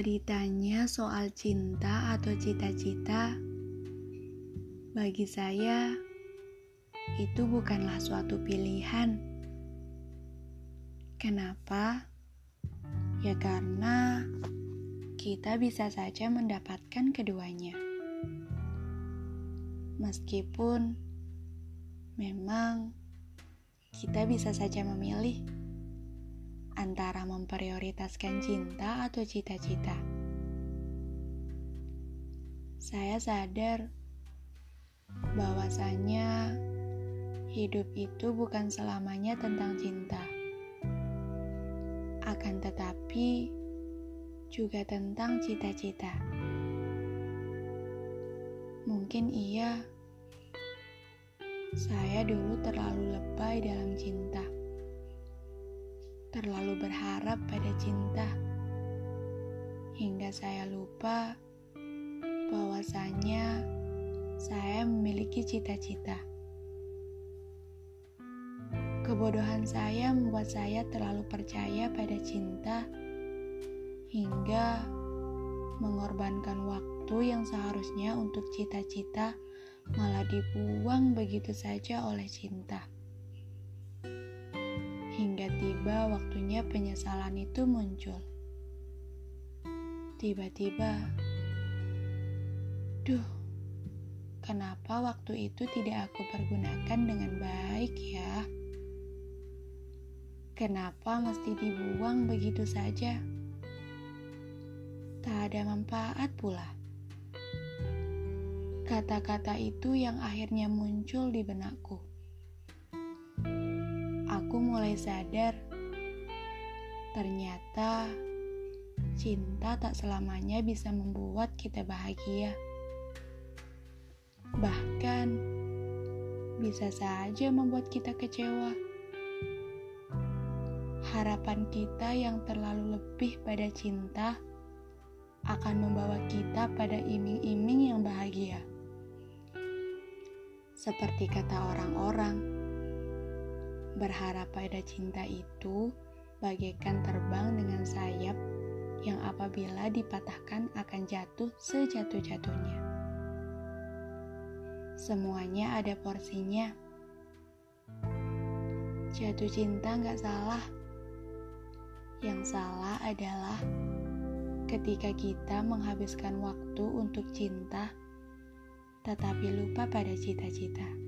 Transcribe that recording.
Kalau ditanya soal cinta atau cita-cita, bagi saya itu bukanlah suatu pilihan. Kenapa? Ya, karena kita bisa saja mendapatkan keduanya, meskipun memang kita bisa saja memilih antara memprioritaskan cinta atau cita-cita. Saya sadar bahwasanya hidup itu bukan selamanya tentang cinta. Akan tetapi juga tentang cita-cita. Mungkin iya, saya dulu terlalu lebay dalam cinta terlalu berharap pada cinta hingga saya lupa bahwasanya saya memiliki cita-cita. Kebodohan saya membuat saya terlalu percaya pada cinta hingga mengorbankan waktu yang seharusnya untuk cita-cita malah dibuang begitu saja oleh cinta tiba waktunya penyesalan itu muncul. Tiba-tiba, duh, kenapa waktu itu tidak aku pergunakan dengan baik ya? Kenapa mesti dibuang begitu saja? Tak ada manfaat pula. Kata-kata itu yang akhirnya muncul di benakku aku mulai sadar ternyata cinta tak selamanya bisa membuat kita bahagia. Bahkan bisa saja membuat kita kecewa. Harapan kita yang terlalu lebih pada cinta akan membawa kita pada iming-iming yang bahagia. Seperti kata orang-orang, Berharap pada cinta itu bagaikan terbang dengan sayap yang apabila dipatahkan akan jatuh sejatuh-jatuhnya. Semuanya ada porsinya. Jatuh cinta nggak salah. Yang salah adalah ketika kita menghabiskan waktu untuk cinta, tetapi lupa pada cita-cita.